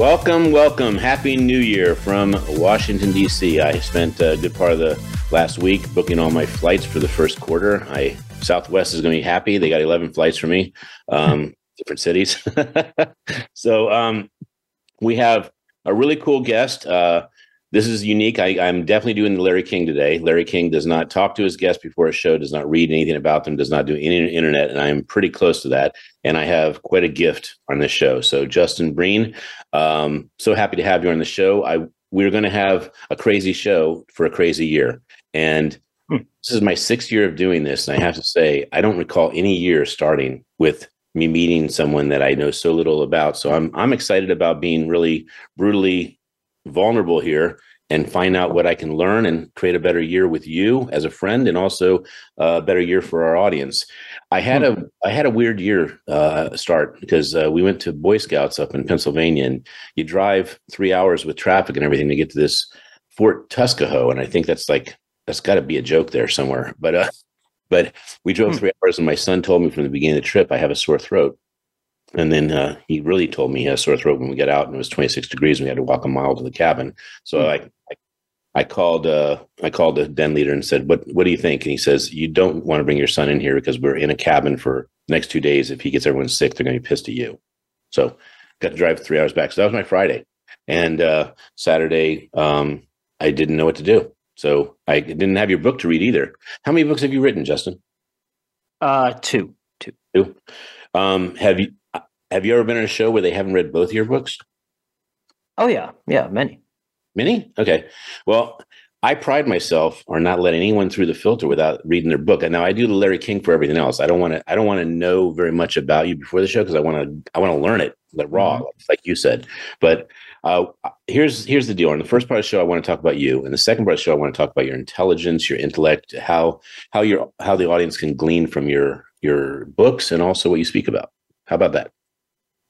Welcome, welcome. Happy New Year from Washington, D.C. I spent a good part of the last week booking all my flights for the first quarter. I Southwest is going to be happy. They got 11 flights for me, um, different cities. so um, we have a really cool guest. Uh, this is unique. I, am definitely doing the Larry King today. Larry King does not talk to his guests before a show, does not read anything about them, does not do any internet, and I am pretty close to that. And I have quite a gift on this show. So, Justin Breen, um, so happy to have you on the show. I we're going to have a crazy show for a crazy year, and hmm. this is my sixth year of doing this. And I have to say, I don't recall any year starting with me meeting someone that I know so little about. So I'm I'm excited about being really brutally vulnerable here and find out what I can learn and create a better year with you as a friend and also a better year for our audience. I had a hmm. I had a weird year uh, start because uh, we went to Boy Scouts up in Pennsylvania and you drive three hours with traffic and everything to get to this Fort Tuskegee and I think that's like that's got to be a joke there somewhere. But uh, but we drove hmm. three hours and my son told me from the beginning of the trip I have a sore throat. And then uh, he really told me he had a sore throat when we got out and it was 26 degrees and we had to walk a mile to the cabin. So mm-hmm. I, I, I called uh, I called the den leader and said, "What what do you think?" And he says, "You don't want to bring your son in here because we're in a cabin for next two days. If he gets everyone sick, they're going to be pissed at you." So got to drive three hours back. So that was my Friday, and uh, Saturday um, I didn't know what to do. So I didn't have your book to read either. How many books have you written, Justin? Uh, two, two, two. Um, have you have you ever been on a show where they haven't read both your books? Oh yeah, yeah, many. Many? Okay. Well, I pride myself on not letting anyone through the filter without reading their book. And now I do the Larry King for everything else. I don't want to. I don't want to know very much about you before the show because I want to. I want to learn it like raw, mm-hmm. like you said. But uh, here's here's the deal. In the first part of the show, I want to talk about you. In the second part of the show, I want to talk about your intelligence, your intellect, how how your how the audience can glean from your your books, and also what you speak about. How about that?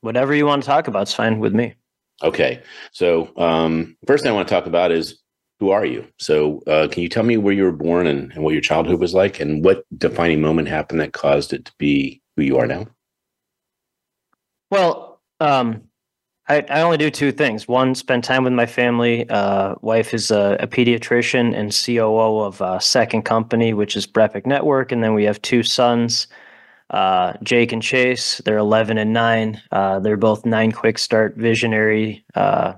Whatever you want to talk about is fine with me. Okay. So, um, first thing I want to talk about is who are you? So, uh, can you tell me where you were born and, and what your childhood was like and what defining moment happened that caused it to be who you are now? Well, um, I, I, only do two things. One, spend time with my family. Uh, wife is a, a, pediatrician and COO of a Second Company, which is Brepic Network. And then we have two sons uh, Jake and Chase, they're 11 and 9. Uh, they're both nine quick start visionary. Uh,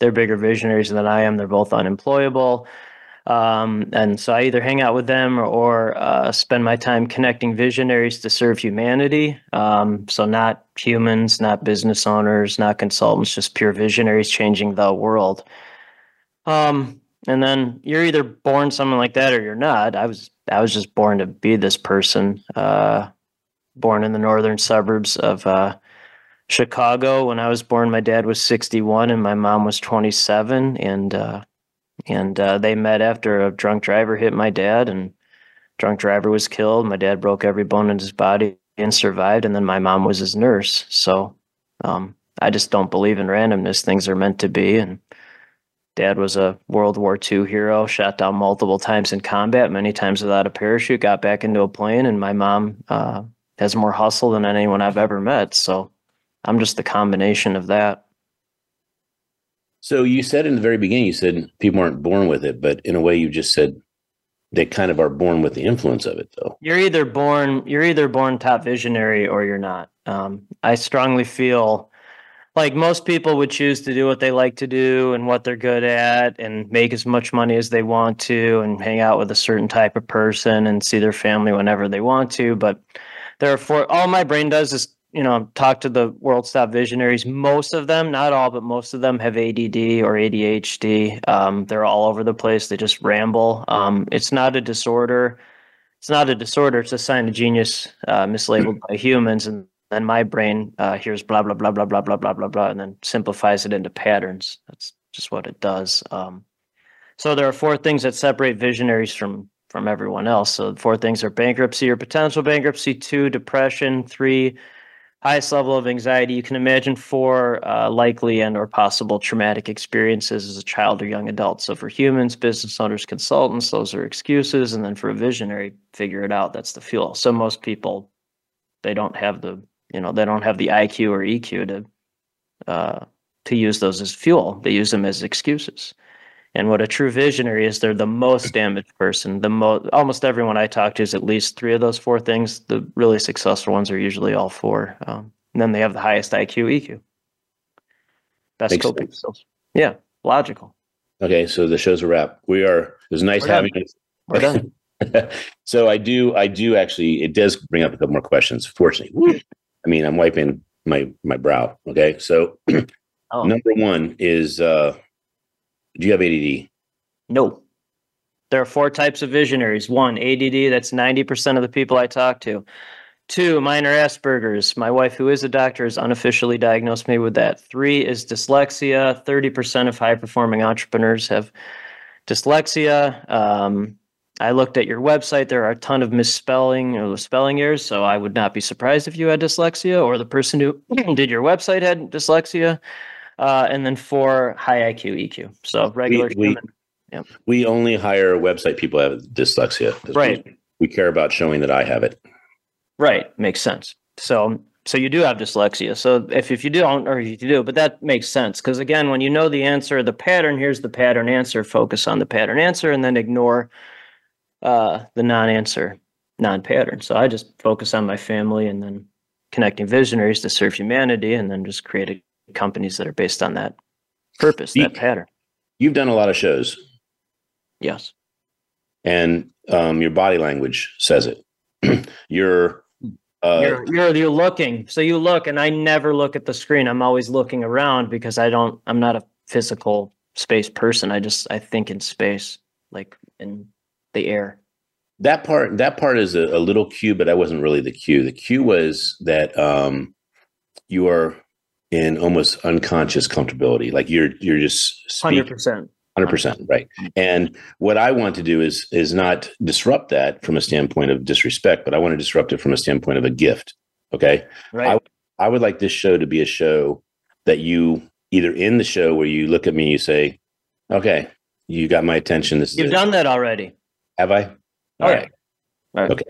they're bigger visionaries than I am. They're both unemployable. Um, and so I either hang out with them or, or uh, spend my time connecting visionaries to serve humanity. Um, so, not humans, not business owners, not consultants, just pure visionaries changing the world. Um, and then you're either born something like that or you're not. I was I was just born to be this person. Uh, born in the northern suburbs of uh, Chicago. When I was born, my dad was 61 and my mom was 27, and uh, and uh, they met after a drunk driver hit my dad, and drunk driver was killed. My dad broke every bone in his body and survived, and then my mom was his nurse. So um, I just don't believe in randomness. Things are meant to be, and. Dad was a World War II hero, shot down multiple times in combat, many times without a parachute, got back into a plane, and my mom uh, has more hustle than anyone I've ever met. So I'm just the combination of that. So you said in the very beginning, you said people aren't born with it, but in a way, you just said they kind of are born with the influence of it, though. You're either born you're either born top visionary or you're not. Um, I strongly feel like most people would choose to do what they like to do and what they're good at and make as much money as they want to and hang out with a certain type of person and see their family whenever they want to. But there are four. All my brain does is you know talk to the world stop visionaries. Most of them, not all, but most of them have ADD or ADHD. Um, they're all over the place. They just ramble. Um, it's not a disorder. It's not a disorder. It's a sign of genius uh, mislabeled by humans, and then my brain uh, hears blah blah blah blah blah blah blah blah blah, and then simplifies it into patterns. That's just what it does. Um, so there are four things that separate visionaries from from everyone else. So the four things are bankruptcy or potential bankruptcy, two depression, three highest level of anxiety you can imagine, four uh, likely and or possible traumatic experiences as a child or young adult. So for humans, business owners, consultants, those are excuses, and then for a visionary, figure it out. That's the fuel. So most people they don't have the you know they don't have the IQ or EQ to uh, to use those as fuel. They use them as excuses. And what a true visionary is, they're the most damaged person. The most, almost everyone I talk to is at least three of those four things. The really successful ones are usually all four. Um, and then they have the highest IQ, EQ. Best Makes coping sense. skills. Yeah, logical. Okay, so the show's a wrap. We are. It was nice We're done. having you. We're done. so I do, I do actually. It does bring up a couple more questions. Fortunately, Woo. I mean, I'm wiping my my brow. Okay, so Oh number one is, uh do you have ADD? no. There are four types of visionaries. One, ADD. That's ninety percent of the people I talk to. Two, minor Asperger's. My wife, who is a doctor, has unofficially diagnosed me with that. Three is dyslexia. 30% of high performing entrepreneurs have dyslexia. Um, I looked at your website. There are a ton of misspelling or spelling errors. So I would not be surprised if you had dyslexia or the person who did your website had dyslexia. Uh, and then four, high IQ, EQ. So regular we- human. We only hire website people have dyslexia. we- Right. We, care about showing that I have it. Right, makes sense. So so you do have dyslexia. So if if you don't or if you do, but that makes sense because again, when you know the answer, the pattern, here's the pattern answer. Focus on the pattern answer, and then ignore uh, the non-answer, non-pattern. So I just focus on my family, and then connecting visionaries to serve humanity, and then just create companies that are based on that purpose, that pattern. You've done a lot of shows, Yes. and um, your body language says it. your uh, you're, you're you're looking. So you look and i never look at the screen. I'm always looking around because i don't i'm not a physical space person. I just i think in space like in the air. That part that part is a, a little cue but that wasn't really the cue. The cue was that um you are in almost unconscious comfortability like you're you're just 100% 100% right. And what i want to do is is not disrupt that from a standpoint of disrespect but i want to disrupt it from a standpoint of a gift okay? Right. I I would like this show to be a show that you either in the show where you look at me and you say okay you got my attention this you've done that already. Have i? Oh, yeah. All right. Okay.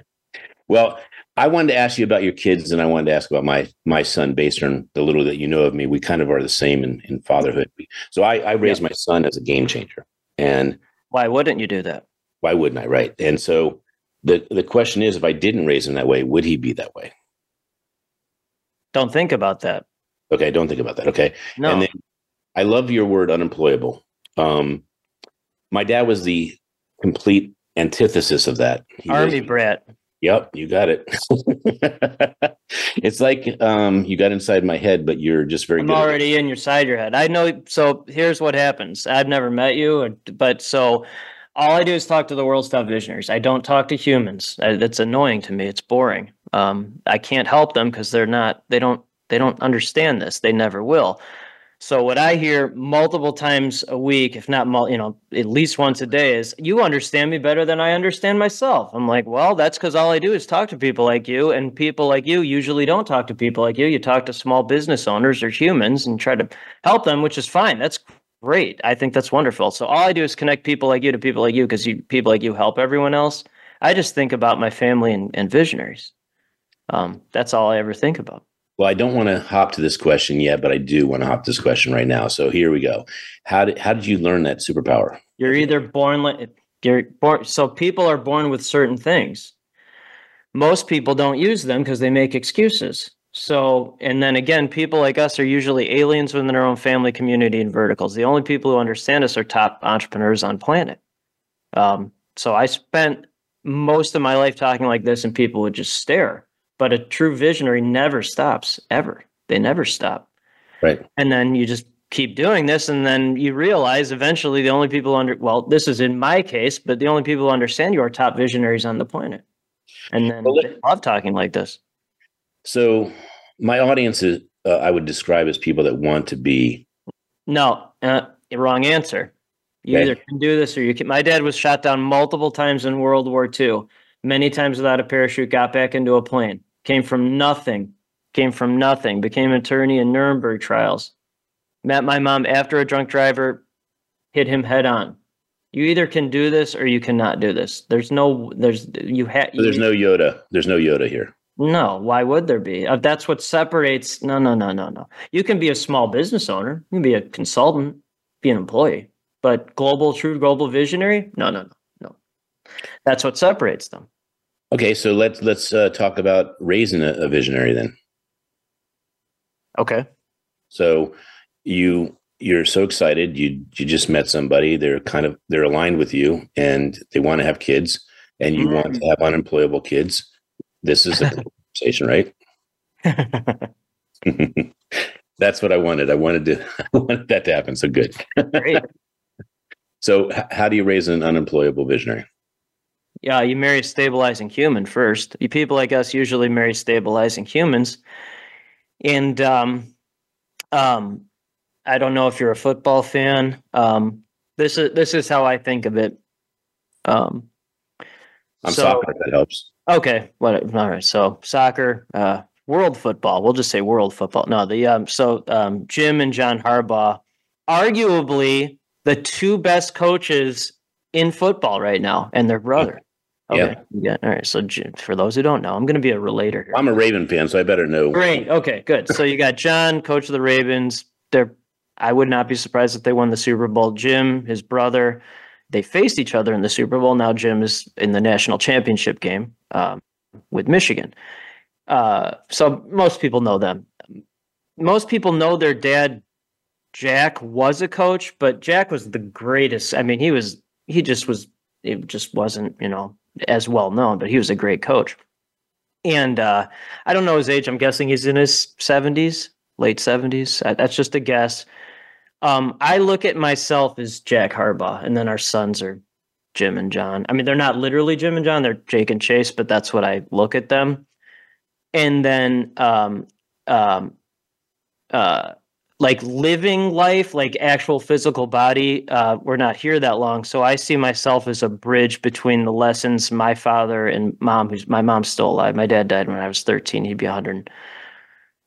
Well, I wanted to ask you about your kids, and I wanted to ask about my my son, based on the little that you know of me. We kind of are the same in, in fatherhood. So I, I raised my son as a game changer, and why wouldn't you do that why wouldn't I? Right. And so the the question is, if I didn't raise him that way, would he be that way? don't think about that Okay, don't think about that. Okay. no And then I love your word unemployable. Um, my dad was the complete antithesis of that. He army was- brat Yep, you got it. it's like um, you got inside my head, but you're just very I'm good. already in your side your head. I know. So here's what happens. I've never met you, but so all I do is talk to the world's top visionaries. I don't talk to humans. That's annoying to me. It's boring. Um, I can't help them because they're not. They don't. They don't understand this. They never will. So what I hear multiple times a week, if not, you know, at least once a day, is you understand me better than I understand myself. I'm like, well, that's because all I do is talk to people like you, and people like you usually don't talk to people like you. You talk to small business owners or humans and try to help them, which is fine. That's great. I think that's wonderful. So all I do is connect people like you to people like you because you people like you help everyone else. I just think about my family and, and visionaries. Um, that's all I ever think about. Well, I don't want to hop to this question yet, but I do want to hop to this question right now. So here we go. How did how did you learn that superpower? You're either born like you're born. So people are born with certain things. Most people don't use them because they make excuses. So, and then again, people like us are usually aliens within their own family, community, and verticals. The only people who understand us are top entrepreneurs on planet. Um, so I spent most of my life talking like this, and people would just stare. But a true visionary never stops, ever. They never stop. Right. And then you just keep doing this, and then you realize eventually the only people under well, this is in my case, but the only people who understand you are top visionaries on the planet. And then Well, they love talking like this. So my audience is uh, I would describe as people that want to be No, uh, wrong answer. You Okay. either can do this or you can. My dad was shot down multiple times in World War II, many times without a parachute, got back into a plane, came from nothing, came from nothing, became an attorney in Nuremberg trials. Met my mom after a drunk driver hit him head on. You either can do this or you cannot do this. There's no, there's, you have, there's no Yoda. There's no Yoda here. no, why would there be? Uh, that's what separates. No, no, no, no, no. You can be a small business owner. You can be a consultant, be an employee. But global, true global visionary? No, no, no, no. That's what separates them. Okay, so let's let's uh, talk about raising a, a visionary then. Okay. So you you're so excited. You you just met somebody. They're kind of they're aligned with you, and they want to have kids, and you want to have unemployable kids. This is a conversation, right? That's what I wanted. I wanted to I wanted that to happen. So good. Great. So how do you raise an unemployable visionary? Yeah, you marry a stabilizing human first. You people like us usually marry stabilizing humans. And um, um, I don't know if you're a football fan. Um, this is this is how I think of it. Um, I'm so- soccer. That helps. Okay, what? All right. So soccer, uh, world football. We'll just say world football. No, the um. So um, Jim and John Harbaugh, arguably the two best coaches in football right now, and their brother. Okay. Yeah. All right. So for those who don't know, I'm going to be a relator here. I'm a Raven fan, so I better know. Great. Okay. Good. So you got John, coach of the Ravens. They're. I would not be surprised if they won the Super Bowl. Jim, his brother, they faced each other in the Super Bowl. Now Jim is in the national championship game um, with Michigan. Uh, so most people know them. Most people know their dad. Jack was a coach, but Jack was the greatest. I mean, he was. He just was. It just wasn't, you know, as well known, but he was a great coach. And uh, I don't know his age. I'm guessing he's in his 70s, late 70s. Uh, That's just a guess. Um, I look at myself as Jack Harbaugh, and then our sons are Jim and John. I mean, they're not literally Jim and John; they're Jake and Chase, but that's what I look at them. And then, um, um, uh, like living life, like actual physical body. Uh, we're not here that long, so I see myself as a bridge between the lessons my father and mom, who's my mom's still alive. My dad died when I was 13. He'd be 100,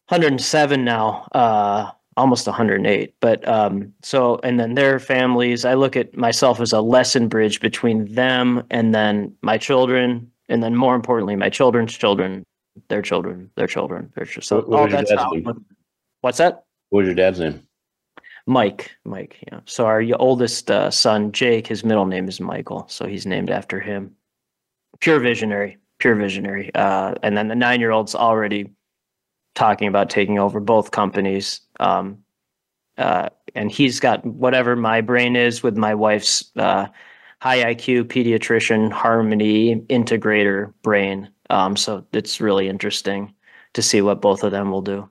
107 now, uh, almost 108. But um, so, and then their families, I look at myself as a lesson bridge between them and then my children, and then more importantly, my children's children, their children, their children, their children. So What- all that's how. What's that? What was your dad's name? Mike, Mike, yeah. So our oldest uh, son, Jake, his middle name is Michael, so he's named after him. Pure visionary, pure visionary. Uh, and then the nine-year-old's already talking about taking over both companies. Um, uh, and he's got whatever my brain is with my wife's uh, high IQ pediatrician harmony integrator brain. Um, so it's really interesting to see what both of them will do.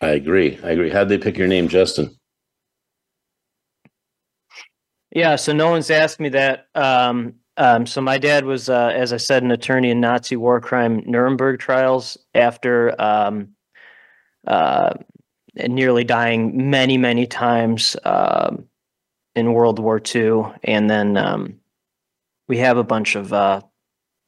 I agree. I agree. How'd they pick your name, Justin? Yeah, so no one's asked me that. Um, um, so my dad was, uh, as I said, an attorney in Nazi war crime Nuremberg trials after um, uh, nearly dying many, many times um, in World War II, and then um, we have a bunch of uh,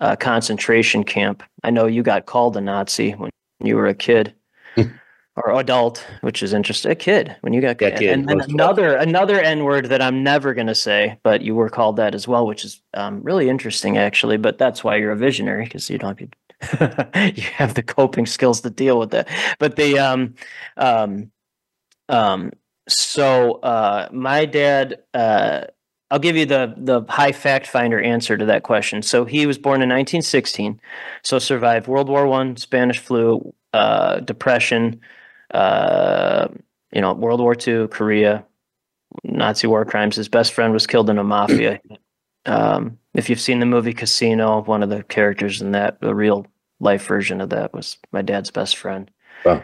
uh, concentration camp. I know you got called a Nazi when you were a kid. Or adult, which is interesting. A kid when you got Yeah, kid, and then another another N word that I'm never gonna say, but you were called that as well, which is um, really interesting actually. But that's why you're a visionary because you don't have you have the coping skills to deal with that. But the um um um so uh my dad uh I'll give you the the high fact finder answer to that question. So he was born in 1916, so survived World War One, Spanish flu, uh, depression, uh, you know, World War II, Korea, Nazi war crimes. His best friend was killed in a mafia. um, if you've seen the movie Casino, one of the characters in that, the real life version of that was my dad's best friend. Wow.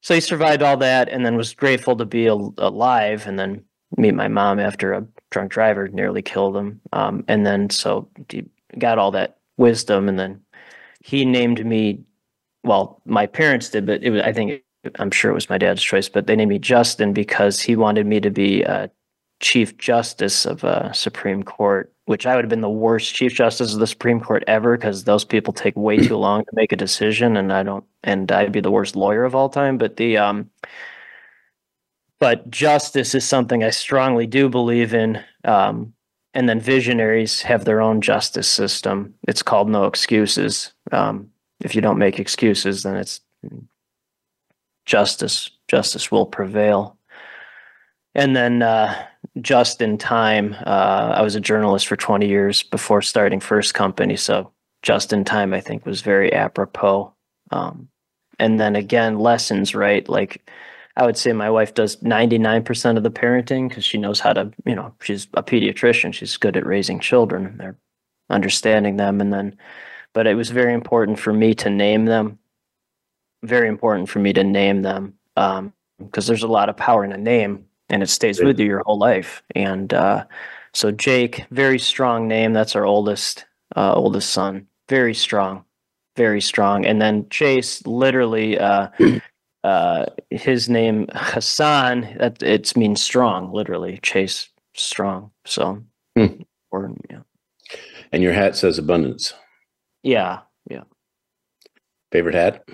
So he survived all that, and then was grateful to be al- alive, and then meet my mom after a drunk driver nearly killed him. Um, and then so he got all that wisdom, and then he named me. Well, my parents did, but it was I think I'm sure it was my dad's choice, but they named me Justin because he wanted me to be uh, Chief Justice of a Supreme Court, which I would have been the worst Chief Justice of the Supreme Court ever because those people take way too long to make a decision, and I don't, and I'd be the worst lawyer of all time. But the um, but justice is something I strongly do believe in. Um, and then visionaries have their own justice system. It's called no excuses. Um, if you don't make excuses, then it's justice. Justice will prevail. And then uh, just in time, uh, I was a journalist for 20 years before starting First Company. So just in time, I think, was very apropos. Um, and then again, lessons, right? Like I would say my wife does 99% of the parenting because she knows how to, you know, she's a pediatrician. She's good at raising children. And they're understanding them. And then, but it was very important for me to name them. Very important for me to name them because um, there's a lot of power in a name and it stays with you your whole life. And uh, so Jake, very strong name. That's our oldest, uh, oldest son. Very strong, very strong. And then Chase, literally, uh, uh, his name Hassan. That it means strong, literally. Chase strong. So hmm. important, yeah. And your hat says abundance. Yeah, yeah. Favorite hat?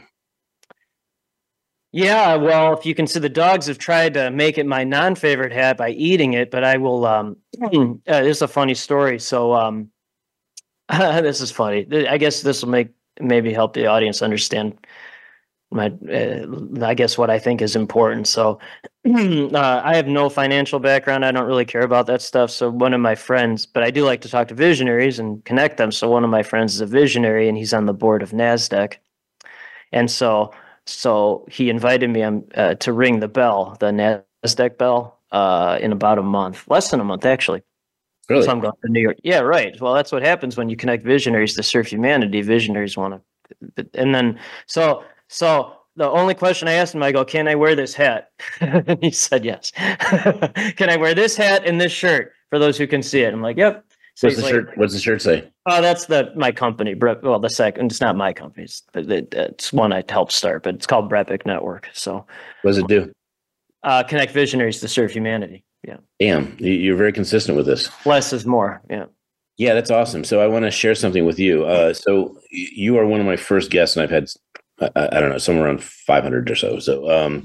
Yeah, well, if you can see the dogs have tried to make it my non-favorite hat by eating it, but I will. Um, uh, is a funny story. So, um, this is funny. I guess this will make maybe help the audience understand my, uh, I guess what I think is important. So, uh, I have no financial background. I don't really care about that stuff. So, one of my friends, but I do like to talk to visionaries and connect them. So, one of my friends is a visionary, and he's on the board of Nasdaq, and so so he invited me um, uh, to ring the bell, the Nasdaq bell, uh, in about a month, less than a month actually. Really? So I'm going to New York. Yeah, right. Well, that's what happens when you connect visionaries to serve humanity. Visionaries want to, and then so so the only question I asked him, I go, "Can I wear this hat?" and he said, "Yes." can I wear this hat and this shirt for those who can see it? I'm like, "Yep." So what's the like, shirt? What's the shirt say? Oh, that's the my company. Well, the second. It's not my company. It's, it's one I helped start, but it's called Brepic Network. So, what does it do? Uh, connect visionaries to serve humanity. Yeah. Damn, you're very consistent with this. Less is more. Yeah. Yeah, that's awesome. So I want to share something with you. Uh, so you are one of my first guests, and I've had I, I don't know somewhere around 500 or so. So um,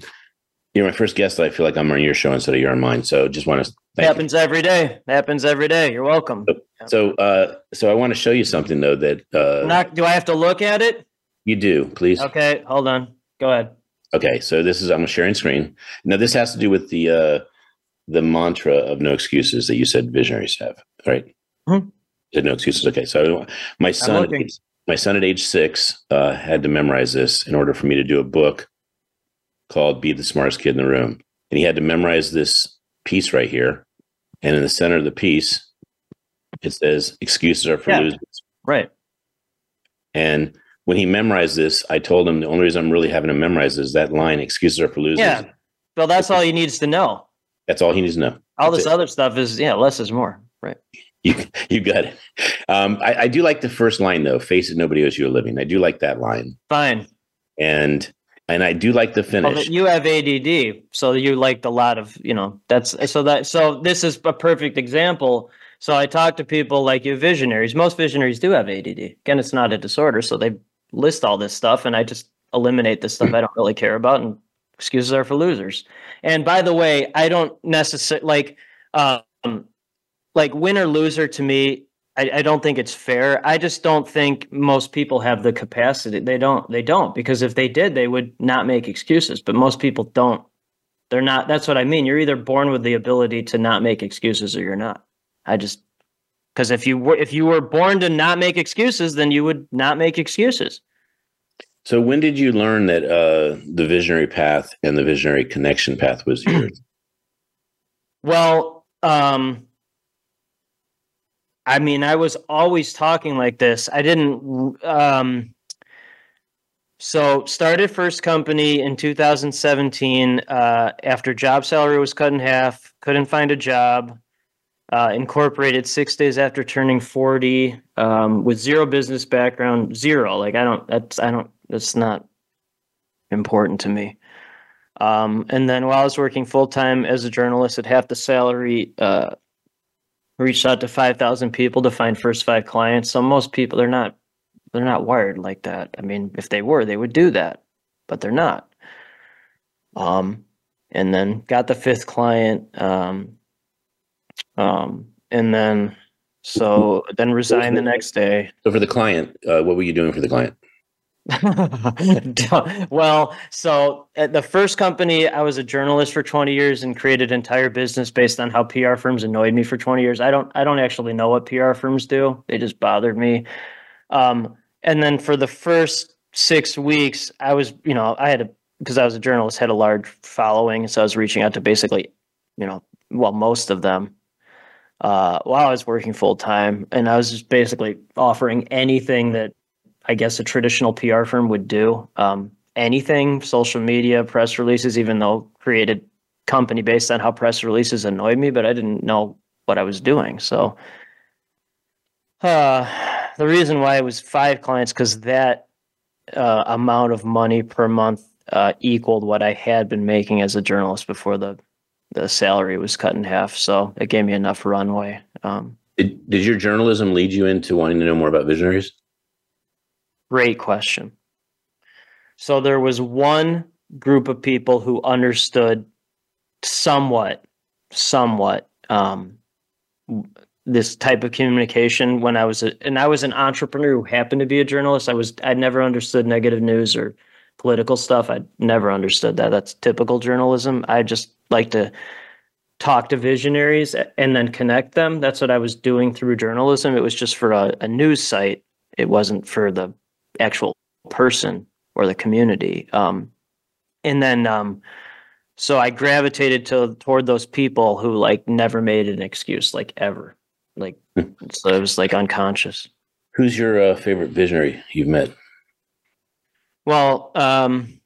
you're my first guest. I feel like I'm on your show instead of you're on mine. So just want to happens you. every day. Happens every day. You're welcome. So, so, uh, so I want to show you something though that uh, not. Do I have to look at it? You do, please. Okay, hold on. Go ahead. Okay, so this is I'm sharing screen. Now this has to do with the uh, the mantra of no excuses that you said visionaries have, right? Mm-hmm. Said no excuses. Okay, so my son, my son at age six uh, had to memorize this in order for me to do a book called "Be the Smartest Kid in the Room," and he had to memorize this piece right here. And in the center of the piece, it says excuses are for yeah, losers. Right. And when he memorized this, I told him the only reason I'm really having him memorize is that line, excuses are for losers. Yeah. Well, that's all he needs to know. That's all he needs to know. All that's this it. other stuff is, yeah, less is more. Right. You, you got it. Um, I, I do like the first line though. Face it, nobody owes you a living. I do like that line. Fine. And and I do like the finish. Well, you have ADD, so you liked a lot of you know. That's so that so this is a perfect example. So I talk to people like you, visionaries. Most visionaries do have ADD. Again, it's not a disorder, so they list all this stuff, and I just eliminate the stuff I don't really care about, and excuses are for losers. And by the way, I don't necessarily like um like winner loser to me I, I, don't think it's fair. I just don't think most people have the capacity. They don't. They don't because if they did, they would not make excuses. But most people don't. They're not. That's what I mean. You're either born with the ability to not make excuses or you're not. I just because if you were if you were born to not make excuses, then you would not make excuses. So when did you learn that uh, the visionary path and the visionary connection path was yours? well, um, I mean, I was always talking like this. I didn't. Um, so started first company in 2017 uh, after job salary was cut in half. Couldn't find a job. Uh, incorporated six days after turning 40 um, with zero business background. Zero. Like I don't. That's I don't. That's not important to me. Um, and then while I was working full time as a journalist at half the salary, uh, reached out to 5,000 people to find first five clients. So most people, they're not, they're not wired like that. I mean, if they were, they would do that, but they're not. Um, and then got the fifth client. Um, um, and then, so then resigned the next day. So for the client, uh, what were you doing for the client? well, so at the first company, I was a journalist for 20 years and created entire business based on how PR firms annoyed me for 20 years. I don't I don't actually know what PR firms do. They just bothered me. Um, and then for the first six weeks, I was, you know, I had a because I was a journalist, had a large following, so I was reaching out to basically, you know, well, most of them uh, while I was working full time, and I was just basically offering anything that I guess a traditional PR firm would do. Um, anything, social media, press releases, even though created company based on how press releases annoyed me, but I didn't know what I was doing. So uh, the reason why it was five clients because that uh, amount of money per month uh, equaled what I had been making as a journalist before the the salary was cut in half. So it gave me enough runway. Um, did, did your journalism lead you into wanting to know more about visionaries? Great question. So there was one group of people who understood somewhat, somewhat um, this type of communication when I was a, and I was an entrepreneur who happened to be a journalist. I was I'd never understood negative news or political stuff. I never understood that. That's typical journalism. I just like to talk to visionaries and then connect them. That's what I was doing through journalism. It was just for a, a news site. It wasn't for the actual person or the community. Um, and then, um, so I gravitated to toward those people who like never made an excuse, like ever. Like, hmm. so it was like unconscious. Who's your uh, favorite visionary you've met? Well, um,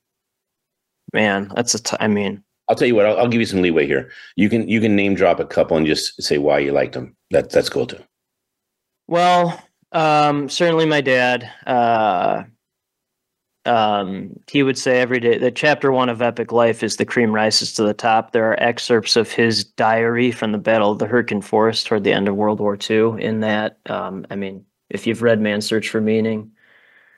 man, that's a. T- I mean, I'll tell you what. I'll, I'll, give you some leeway here. You can you can name drop a couple and just say why you liked them. That that's cool too. Well, um, certainly my dad. Uh, um, he would say every day that chapter one of Epic Life is the cream rises to the top. There are excerpts of his diary from the Battle of the Hurtgen Forest toward the end of World War II. In that, um, I mean, if you've read Man's Search for Meaning,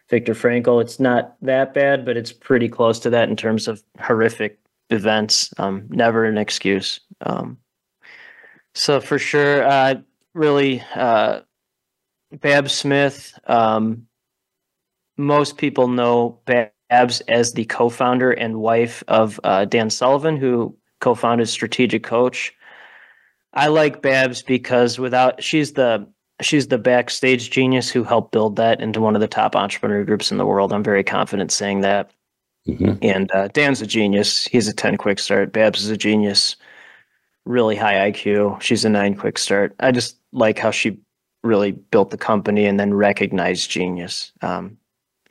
Viktor Frankl. It's not that bad, but it's pretty close to that in terms of horrific events. Um, never an excuse. Um, so for sure, uh, really, uh, Babs Smith. Um, most people know Babs as the co-founder and wife of uh, Dan Sullivan, who co-founded Strategic Coach. I like Babs because without she's the she's the backstage genius who helped build that into one of the top entrepreneur groups in the world. I'm very confident saying that. Mm-hmm. And uh, Dan's a genius. He's a 10 quick start. Babs is a genius, really high IQ. She's a nine quick start. I just like how she really built the company and then recognized genius. Um,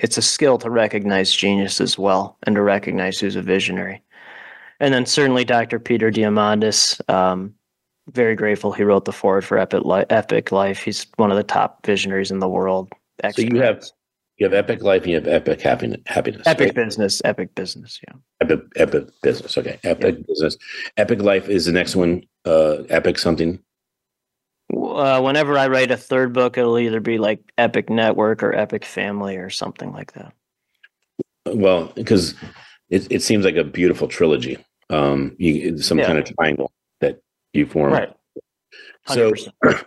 it's a skill to recognize genius as well and to recognize who's a visionary. And then certainly Dr. Peter Diamandis. Um, very grateful he wrote the foreword for Epic, Li- Epic Life. He's one of the top visionaries in the world. So you have you have Epic Life and you have Epic Happiness. happiness epic right? Business. Epic Business. Yeah. Epic Epic Business. Okay. Epic yeah. Business. Epic Life is the next one. Uh, Epic something. Uh, whenever I write a third book, it'll either be like Epic Network or Epic Family or something like that. Well, because it, it seems like a beautiful trilogy. Um, you, some yeah. kind of triangle that you form. Right. 100%. So,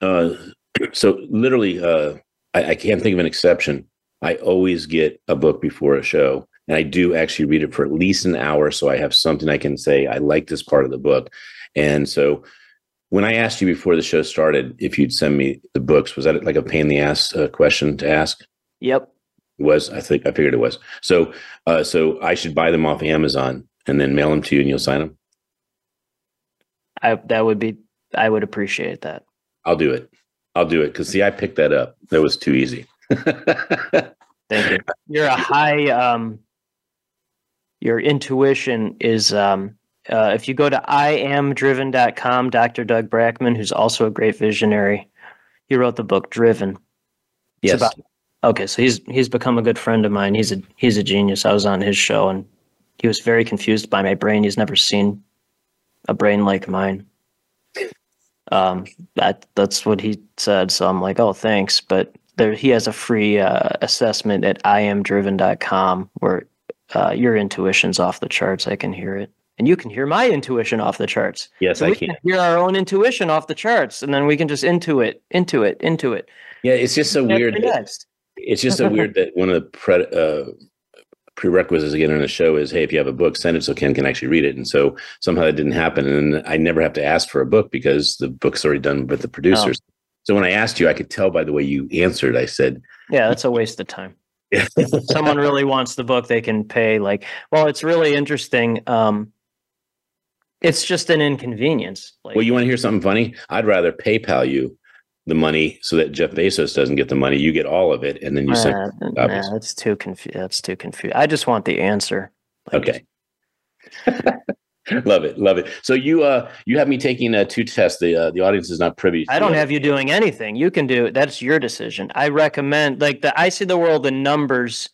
uh, so literally, uh, I, I can't think of an exception. I always get a book before a show, and I do actually read it for at least an hour, so I have something I can say. I like this part of the book, and so when I asked you before the show started if you'd send me the books, was that like a pain in the ass uh, question to ask? Yep. It was I think I figured it was. So, uh, so I should buy them off Amazon and then mail them to you, and you'll sign them. I that would be I would appreciate that. I'll do it. I'll do it because see, I picked that up. That was too easy. Thank you. You're a high. Um, your intuition is. Um, uh, if you go to iamdriven.com, Dr. Doug Brackman, who's also a great visionary, he wrote the book Driven. Yes. About, okay, so he's he's become a good friend of mine. He's a he's a genius. I was on his show and he was very confused by my brain. He's never seen a brain like mine. Um, that that's what he said. So I'm like, oh, thanks. But there, he has a free uh, assessment at iamdriven.com where uh, your intuition's off the charts. I can hear it, and you can hear my intuition off the charts. Yes, So I can. can hear our own intuition off the charts, and then we can just into it, into it, into it. Yeah, it's just so weird. that- it's just so weird that one of the pre- uh, prerequisites again on the show is, hey, if you have a book, send it so Ken can actually read it. And so somehow that didn't happen, and I never have to ask for a book because the book's already done with the producers. So when I asked you, I could tell by the way you answered. I said, Yeah, that's a waste of time. If someone really wants the book, they can pay like well, it's really interesting. Um it's just an inconvenience. Like "Well, you want to hear something funny? I'd rather PayPal you the money so that Jeff Bezos doesn't get the money. You get all of it, and then you send." uh, copies. nah, that's too confused. That's too confused. I just want the answer. Like, Okay. love it, love it. So you uh you have me taking uh, two tests. The uh, the audience is not privy. to I don't have you doing anything. You can do it. That's your decision. I recommend like the I see the world in numbers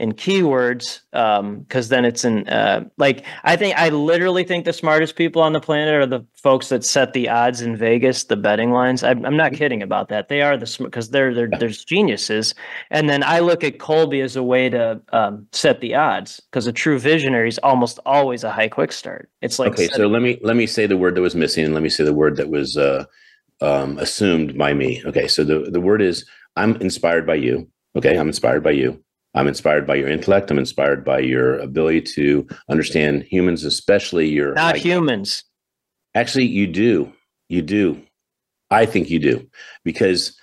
and keywords um because then it's in uh like I think I literally think the smartest people on the planet are the folks that set the odds in Vegas, the betting lines. I'm, I'm not kidding about that. They are the smart because they're they're there's geniuses. And then I look at Kolbe as a way to um, set the odds because a true visionary is almost always a high quick start. It's like okay, so let me let me say the word that was missing, and let me say the word that was uh, um, assumed by me. Okay, so the the word is I'm inspired by you. Okay, I'm inspired by you. I'm inspired by your intellect. I'm inspired by your ability to understand humans, especially your. not humans. Actually, you do. You do. I think you do because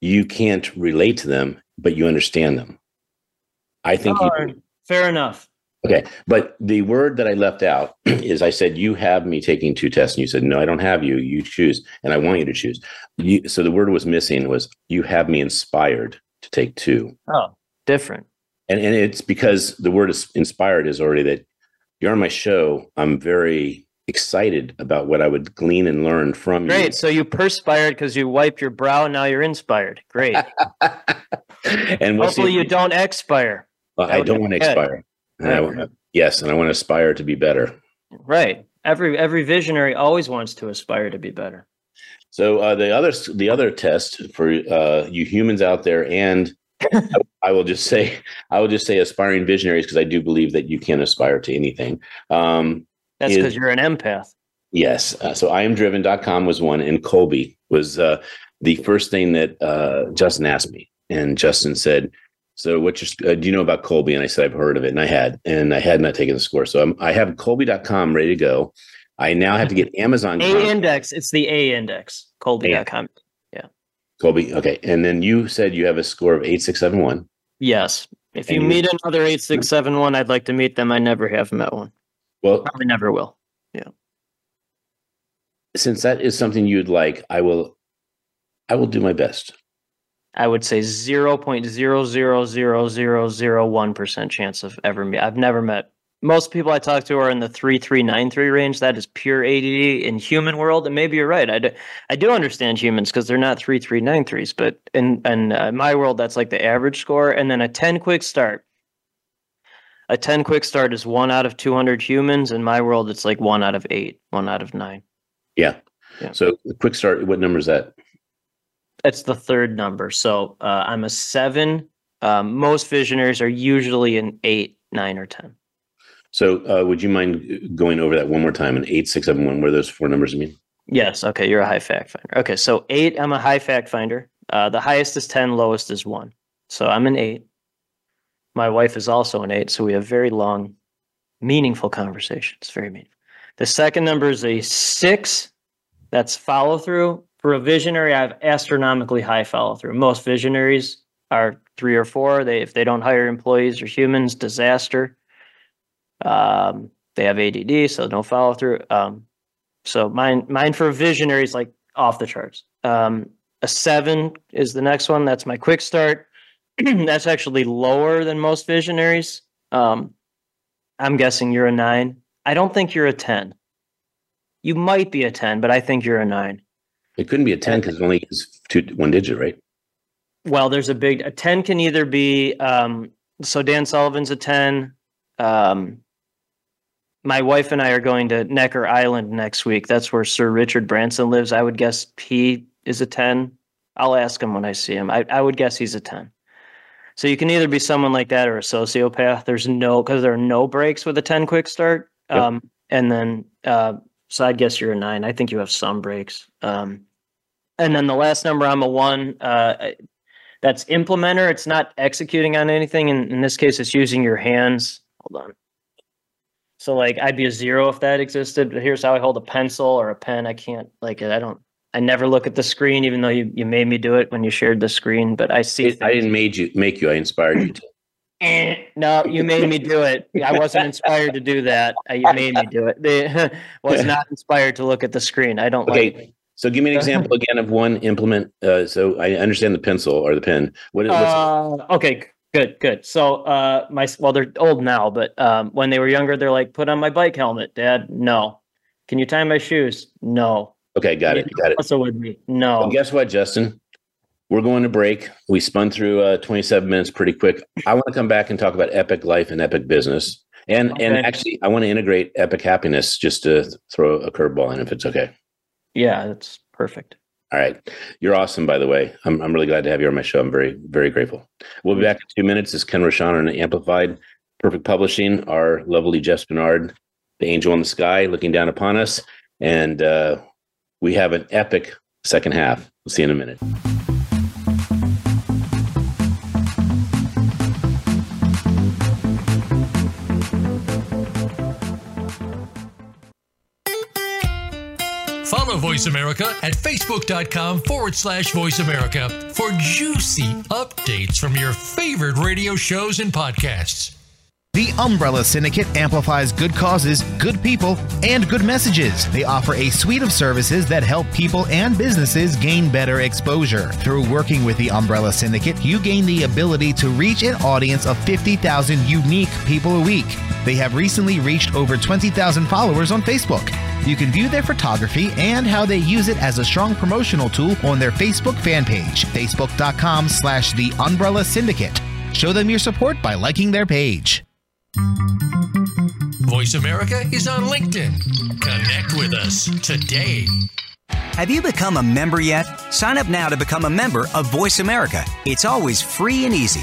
you can't relate to them, but you understand them. I think you do. Oh, fair enough. Okay, but the word that I left out is I said you have me taking two tests, and you said no, I don't have you. You choose, and I want you to choose. You, so the word was missing was you have me inspired to take two, Oh, different. And and it's because the word is inspired is already that you're on my show. I'm very excited about what I would glean and learn from you. Great. So you perspired because you wiped your brow. and Now you're inspired. Great. and the- Hopefully you don't expire. Uh, I don't want to expire. And I want- yes, and I want to aspire to be better. Right. Every every visionary always wants to aspire to be better. So uh, the other the other test for uh, you humans out there, and I, will just say I will just say aspiring visionaries because I do believe that you can aspire to anything. Um, That's because you're an empath. yes, uh, so iamdriven.com was one, and Kolbe was uh, the first thing that uh, Justin asked me, and Justin said. So, what your, uh, do you know about Kolbe? And I said, I've heard of it. And I had, and I had not taken the score. So I'm, I have Kolbe.com ready to go. I now have to get Amazon. A com- index. It's the A index. Kolbe.com. Kolbe. Okay. And then you said you have a score of 8671. Yes. If you And you- meet another six seven one, I'd like to meet them. I never have met one. Well, Probably never will. Yeah. Since that is something you'd like, I will, I will do my best. I would say zero point zero zero zero zero zero one percent chance of ever meet. I've never met. Most people I talk to are in the three three nine three range. That is pure ADD in human world, and maybe you're right. I do, I do understand humans because they're not three three nine threes, but in in uh, my world, that's like the average score. And then a ten quick start. A ten quick start is one out of two hundred humans. In my world, it's like one out of eight, one out of nine. Yeah. Yeah. So quick start. What number is that? It's the third number. So uh, I'm a seven. Um, most visionaries are usually an eight, nine, or ten. So uh, would you mind going over that one more time? An eight, six, seven, one. What are those four numbers mean? Yes. Okay. You're a high fact finder. Okay. So eight, I'm a high fact finder. Uh, the highest is 10, lowest is one. So I'm an eight. My wife is also an eight. So we have very long, meaningful conversations. Very meaningful. The second number is a six. That's follow through. For a visionary, I have astronomically high follow through. Most visionaries are three or four. They if they don't hire employees or humans, disaster. Um, they have ADD, so no follow through. Um, so mine mine for visionaries like off the charts. Um, a seven is the next one. That's my quick start. That's actually lower than most visionaries. Um, I'm guessing you're a nine. I don't think you're a ten. You might be a ten, but I think you're a nine. It couldn't be a ten because it only is two, one digit, right? Well, there's a big a ten can either be um, so Dan Sullivan's a ten. Um, my wife and I are going to Necker Island next week. That's where Sir Richard Branson lives. I would guess he is a 10. I'll ask him when I see him. I, I would guess he's a 10. So you can either be someone like that or a sociopath. There's no, because there are no breaks with a 10 quick start. Yep. Um, and then, uh, so I'd guess you're a nine. I think you have some breaks. Um, and then the last number, I'm a one. Uh, that's implementer. It's not executing on anything. In, in this case, it's using your hands. Hold on. So like I'd be a zero if that existed. But here's how I hold a pencil or a pen. I can't like I don't. I never look at the screen, even though you, you made me do it when you shared the screen. But I see. I didn't made you make you. I inspired you to. No, you made me do it. I wasn't inspired to do that. Uh, You made me do it. They, was not inspired to look at the screen. I don't like. Okay, so give me an example again of one implement. Uh, so I understand the pencil or the pen. What is? Uh, okay, good, good. So, uh, my well, they're old now, but um, when they were younger, they're like, "Put on my bike helmet, Dad." No. Can you tie my shoes? No. okay, got it, got it. Also with me? No. Well, guess what, Justin? We're going to break. We spun through uh, 27 minutes pretty quick. I want to come back and talk about Epic Life and Epic Business. And and actually, I want to integrate Epic Happiness just to throw a curveball in if it's okay. Yeah, that's perfect. All right. You're awesome, by the way. I'm, I'm really glad to have you on my show. I'm very, very grateful. We'll be back in two minutes. This is Ken Rochon on Amplified Perfect Publishing, our lovely Jess Bernard, the angel in the sky looking down upon us. And uh, we have an epic second half. We'll see you in a minute. Voice America at facebook.com forward slash voice America for juicy updates from your favorite radio shows and podcasts. The Umbrella Syndicate amplifies good causes, good people, and good messages. They offer a suite of services that help people and businesses gain better exposure. Through working with the Umbrella Syndicate, you gain the ability to reach an audience of 50,000 unique people a week. They have recently reached over 20,000 followers on Facebook. You can view their photography and how they use it as a strong promotional tool on their Facebook fan page, facebook.com slash the Umbrella Syndicate. Show them your support by liking their page. Voice America is on LinkedIn. Connect with us today. Have you become a member yet? Sign up now to become a member of Voice America. It's always free and easy.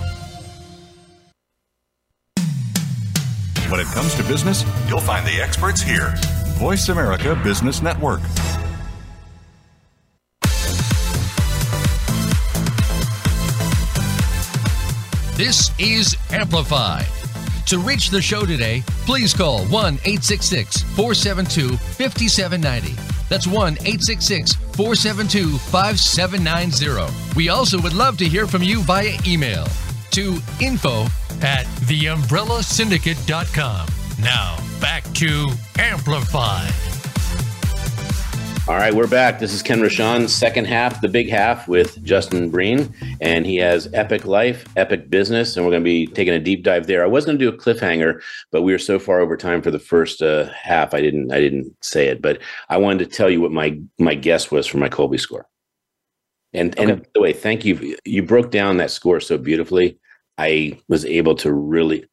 When it comes to business, you'll find the experts here. Voice America Business Network. This is Amplified. To reach the show today, please call 1 866 472 5790. That's 1 866 472 5790. We also would love to hear from you via email to info at theumbrellasyndicate.com. Now, back to Amplified. All right, we're back. This is Ken Rochon, second half, the big half with Justin Breen, and he has Epic Life, Epic Business, and we're going to be taking a deep dive there. I was going to do a cliffhanger, but we were so far over time for the first uh, half, I didn't, I didn't say it. But I wanted to tell you what my my guess was for my Kolbe score. And and by the way, thank you. You broke down that score so beautifully. I was able to really,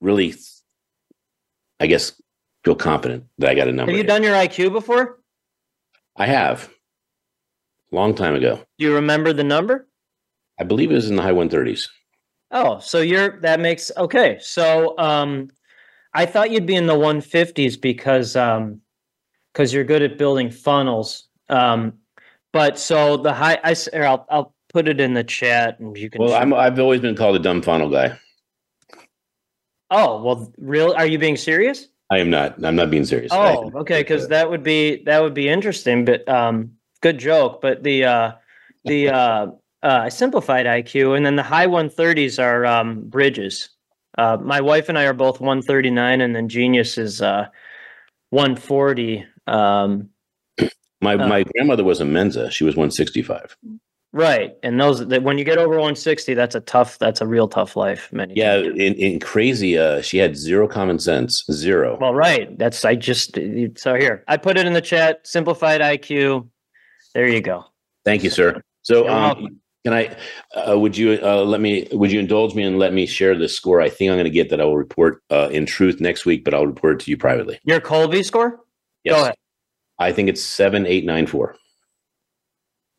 really, I guess, feel confident that I got a number. Have you done your IQ before? I have. Long time ago. Do you remember the number? I believe it was in the high 130s. Oh, so you're that makes okay. So um I thought you'd be in the 150s because um because you're good at building funnels. Um but so the high I s- or I'll I'll put it in the chat, and you can. Well, I'm, I've always been called a dumb funnel guy. Oh well, real? Are you being serious? I am not. I'm not being serious. Oh, okay, because that would be that would be interesting. But um, good joke. But the uh, the uh, uh, I simplified IQ, and then the high 130s are um, bridges. Uh, my wife and I are both 139, and then Genius is uh, 140. Um, my uh, my grandmother was a Mensa. She was 165. Right, and those that when you get over 160, that's a tough. That's a real tough life. Many. Yeah, in, in crazy. Uh, she had zero common sense. Zero. Well, right. That's I just so here I put it in the chat. Simplified IQ. There you go. Thank you, sir. So, um, can I? Uh, would you uh, let me? Would you indulge me and let me share the score? I think I'm going to get that. I will report uh, in truth next week, but I'll report it to you privately. Your Kolbe score? Yes. Go ahead. I think it's seven, eight, nine, four.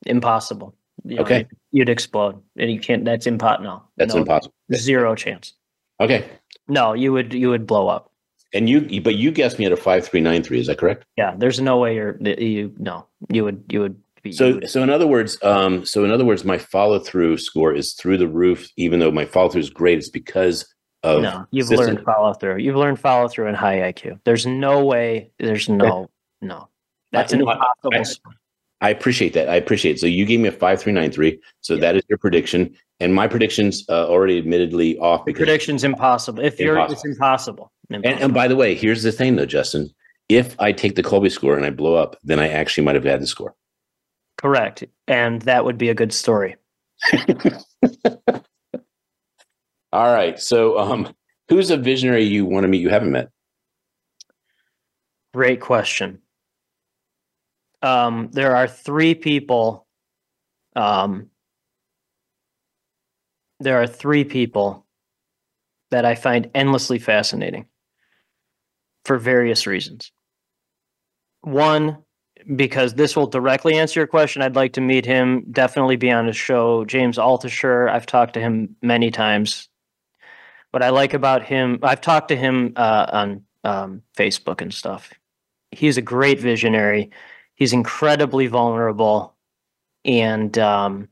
Impossible. You know, Okay. You'd explode. And you can't that's impossible. No. That's no, impossible. Zero chance. Okay. No, you would you would blow up. And you, but you guessed me at a five, three, nine, three. Is that correct? Yeah. There's no way you're you no. You would you would be So, would- so in other words, um, so in other words, my follow through score is through the roof. Even though my follow through is great, it's because of no, you've system- learned follow through. You've learned follow through in high IQ. There's no way there's no no. That's an no, impossible I- score. I appreciate that. I appreciate it. So you gave me a five, three, nine, three. So that is your prediction, and my predictions uh, already admittedly off because. Prediction's impossible. If you're it's Impossible. impossible. And, and by the way, here's the thing, though, Justin. If I take the Kolbe score and I blow up, then I actually might have had the score. Correct. And that would be a good story. All right. So, um, who's a visionary you want to meet you haven't met? Great question. Um, there are three people. Um, there are three people that I find endlessly fascinating for various reasons. One, because this will directly answer your question. I'd like to meet him, definitely be on his show. James Altucher, I've talked to him many times. What I like about him, I've talked to him uh, on um, Facebook and stuff. He's a great visionary. He's incredibly vulnerable, and um,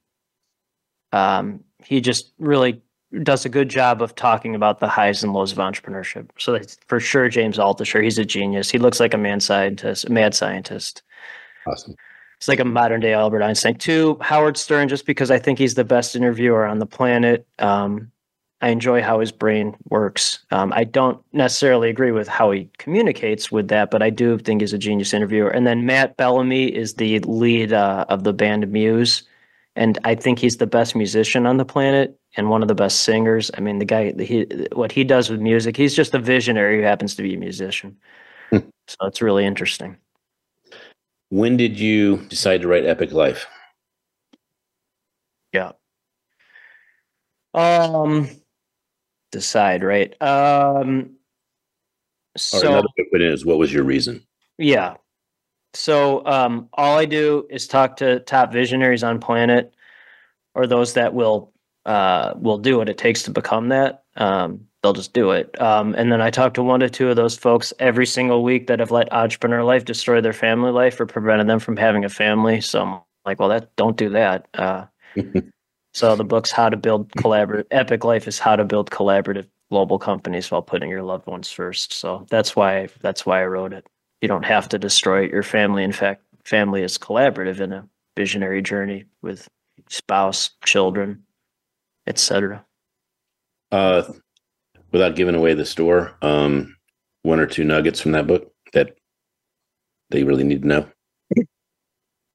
um, he just really does a good job of talking about the highs and lows of entrepreneurship. So that's for sure, James Altucher, he's a genius. He looks like a man scientist, a mad scientist. Awesome. It's like a modern day Albert Einstein. Two, Howard Stern, just because I think he's the best interviewer on the planet. Um, I enjoy how his brain works. Um, I don't necessarily agree with how he communicates with that, but I do think he's a genius interviewer. And then Matt Bellamy is the lead uh, of the band Muse, and I think he's the best musician on the planet and one of the best singers. I mean, the guy, he, what he does with music, he's just a visionary who happens to be a musician. Hmm. so it's really interesting. When did you decide to write Epic Life? Yeah. Um, decide right. Um, so another way to put it is, what was your reason? yeah. So um, all I do is talk to top visionaries on planet, or those that will uh, will do what it takes to become that. Um, they'll just do it. Um, and then I talk to one to two of those folks every single week that have let entrepreneur life destroy their family life or prevented them from having a family. So I'm like, well, that don't do that. Uh, so the book's how to build collaborative. Epic Life is how to build collaborative global companies while putting your loved ones first. So that's why that's why I wrote it. You don't have to destroy your family. In fact, family is collaborative in a visionary journey with spouse, children, etc. Uh, without giving away the store, um, one or two nuggets from that book that they really need to know.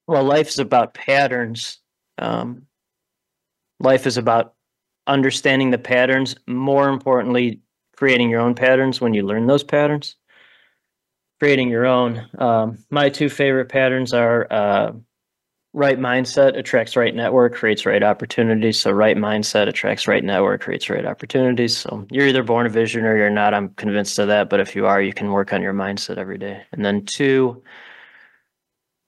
Well, life is about patterns. Um, life is about understanding the patterns. More importantly, creating your own patterns when you learn those patterns. Creating your own. Um, my two favorite patterns are uh, right mindset attracts right network, creates right opportunities. So, right mindset attracts right network, creates right opportunities. So, you're either born a visionary or you're not. I'm convinced of that. But if you are, you can work on your mindset every day. And then, two,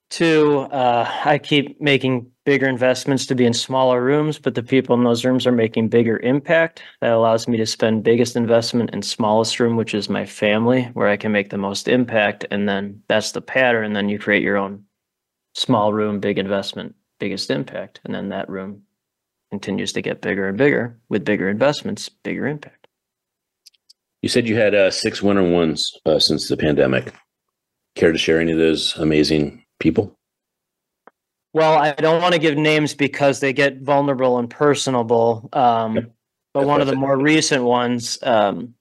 Two, uh, I keep making bigger investments to be in smaller rooms, but the people in those rooms are making bigger impact. That allows me to spend biggest investment in smallest room, which is my family, where I can make the most impact. And then that's the pattern. Then you create your own small room, big investment, biggest impact. And then that room continues to get bigger and bigger with bigger investments, bigger impact. You said you had uh, six one on ones uh, since the pandemic. Care to share any of those amazing people? Well, I don't want to give names because they get vulnerable and personable. Um. But one of the more recent ones, um,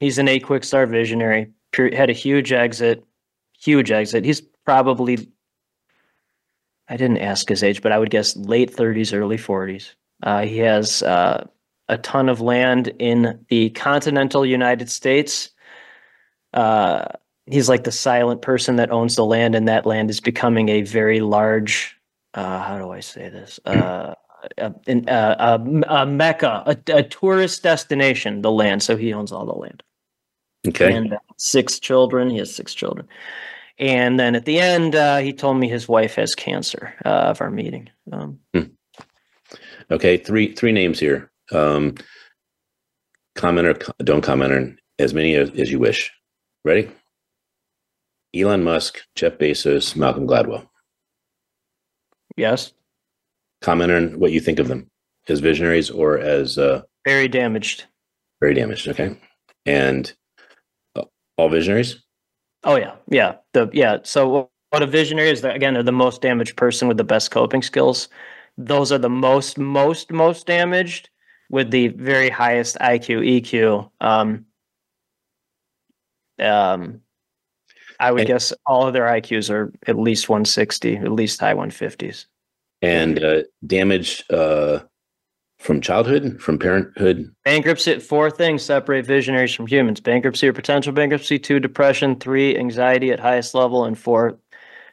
he's an eight quick start visionary, had a huge exit, huge exit. He's probably, I didn't ask his age, but I would guess late 30s, early 40s. Uh, he has uh, a ton of land in the continental United States. Uh, he's like the silent person that owns the land, and that land is becoming a very large. Uh, how do I say this? Uh, a, a, a, mecca, a, a, tourist destination. The land, so he owns all the land. Okay. And uh, six children. He has six children. And then at the end, uh, he told me his wife has cancer uh, of our meeting. Um, hmm. Okay, three three names here. Um, comment or don't comment on as many as, as you wish. Ready? Elon Musk, Jeff Bezos, Malcolm Gladwell. Yes. Comment on what you think of them as visionaries or as uh, very damaged. Very damaged. Okay. And uh, all visionaries. Oh yeah, yeah. The yeah. So what a visionary is? That, Again, they're the most damaged person with the best coping skills. Those are the most, most, most damaged with the very highest IQ, EQ. Um, um, I would guess all of their IQs are at least 160, at least high 150s. And uh, damage uh, from childhood, from parenthood? Bankruptcy, four things separate visionaries from humans bankruptcy or potential bankruptcy, two, depression, three, anxiety at highest level, and four,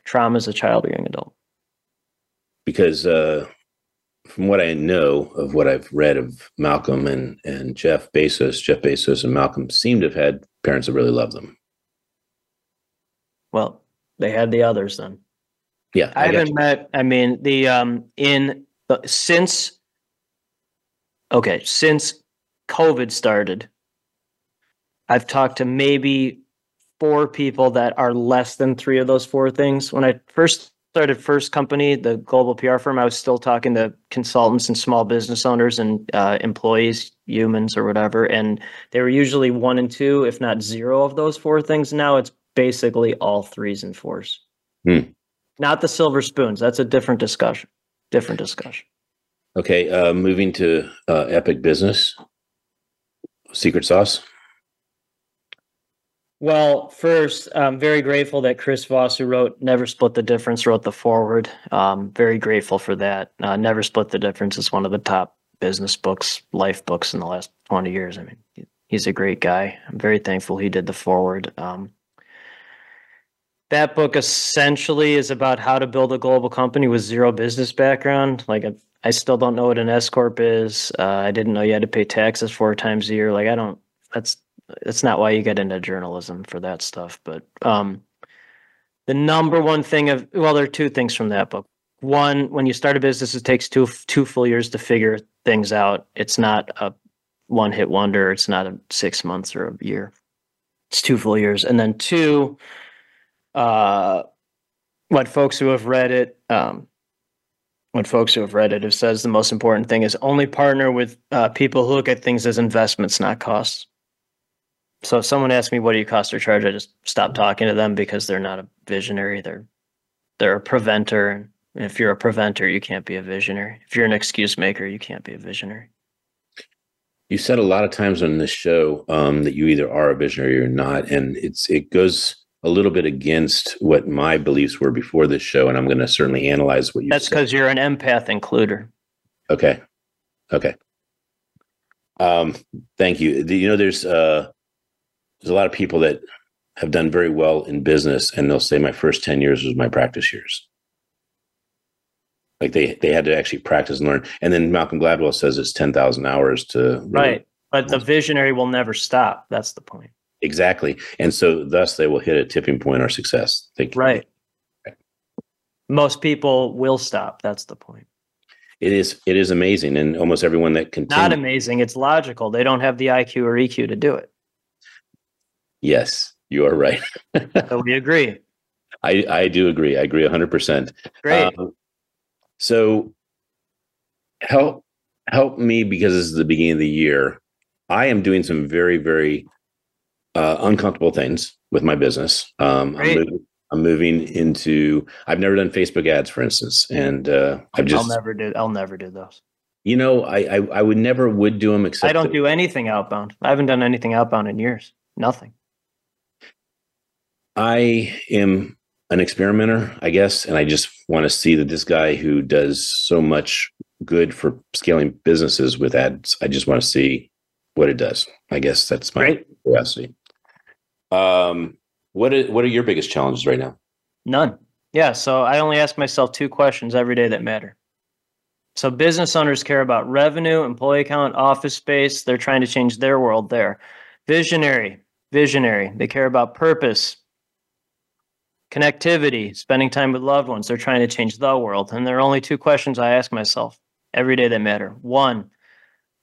trauma as a child or young adult. Because uh, from what I know of what I've read of Malcolm and, and Jeff Bezos, Jeff Bezos and Malcolm seem to have had parents that really love them. Well, they had the others then. Yeah. I, I haven't met, I mean, the, um, in the, since, okay, since COVID started, I've talked to maybe four people that are less than three of those four things. When I first started first company, the global PR firm, I was still talking to consultants and small business owners and uh, employees, humans or whatever, and they were usually one and two, if not zero of those four things. Now it's basically all threes and fours. Hmm. Not the silver spoons. That's a different discussion. Different discussion. Okay, uh, moving to uh, Epic Business. Secret sauce. Well, first, I'm very grateful that Chris Voss, who wrote Never Split the Difference, wrote the foreword. Um, very grateful for that. Uh, Never Split the Difference is one of the top business books, life books in the last 20 years. I mean, he's a great guy. I'm very thankful he did the foreword. Um, that book essentially is about how to build a global company with zero business background. Like I, still don't know what an S corp is. Uh, I didn't know you had to pay taxes four times a year. Like I don't. That's that's not why you get into journalism for that stuff. But um, the number one thing of well, there are two things from that book. One, when you start a business, it takes two two full years to figure things out. It's not a one hit wonder. It's not a six months or a year. It's two full years. And then two, uh, what folks who have read it, um, what folks who have read it have says the most important thing is only partner with uh, people who look at things as investments, not costs. So if someone asks me what do you cost or charge, I just stop talking to them because they're not a visionary. They're they're a preventer. And if you're a preventer, you can't be a visionary. If you're an excuse maker, you can't be a visionary. You said a lot of times on this show um, that you either are a visionary or not, and it's it goes a little bit against what my beliefs were before this show, and I'm going to certainly analyze what you. That's because you're an empath includer. Okay, okay. Um, thank you. You know, there's uh, there's a lot of people that have done very well in business, and they'll say my first ten years was my practice years. Like they they had to actually practice and learn. And then Malcolm Gladwell says it's ten thousand hours to really right. But the visionary will never stop. That's the point. Exactly. And so thus they will hit a tipping point or success. Thank you. Right. Most people will stop. That's the point. It is it is amazing. And almost everyone that continues not amazing, it's logical. They don't have the IQ or EQ to do it. Yes, you are right. so we agree. I, I do agree. I agree 100%. Great. Um, so help help me because this is the beginning of the year. I am doing some very, very uh, uncomfortable things with my business. Um, I'm, moving, I'm, moving, into. I've never done Facebook ads, for instance, and uh, I've just. I'll never do. I'll never do those. You know, I, I, I would never would do them except. I don't do anything outbound. I haven't done anything outbound in years. Nothing. I am an experimenter, I guess, and I just want to see that this guy who does so much good for scaling businesses with ads, I just want to see what it does. I guess that's my Great. curiosity. Um, what are, what are your biggest challenges right now? None. Yeah, so I only ask myself two questions every day that matter. So business owners care about revenue, employee count, office space. They're trying to change their world there. Visionary, visionary. They care about purpose, connectivity, spending time with loved ones. They're trying to change the world. And there are only two questions I ask myself every day that matter. One,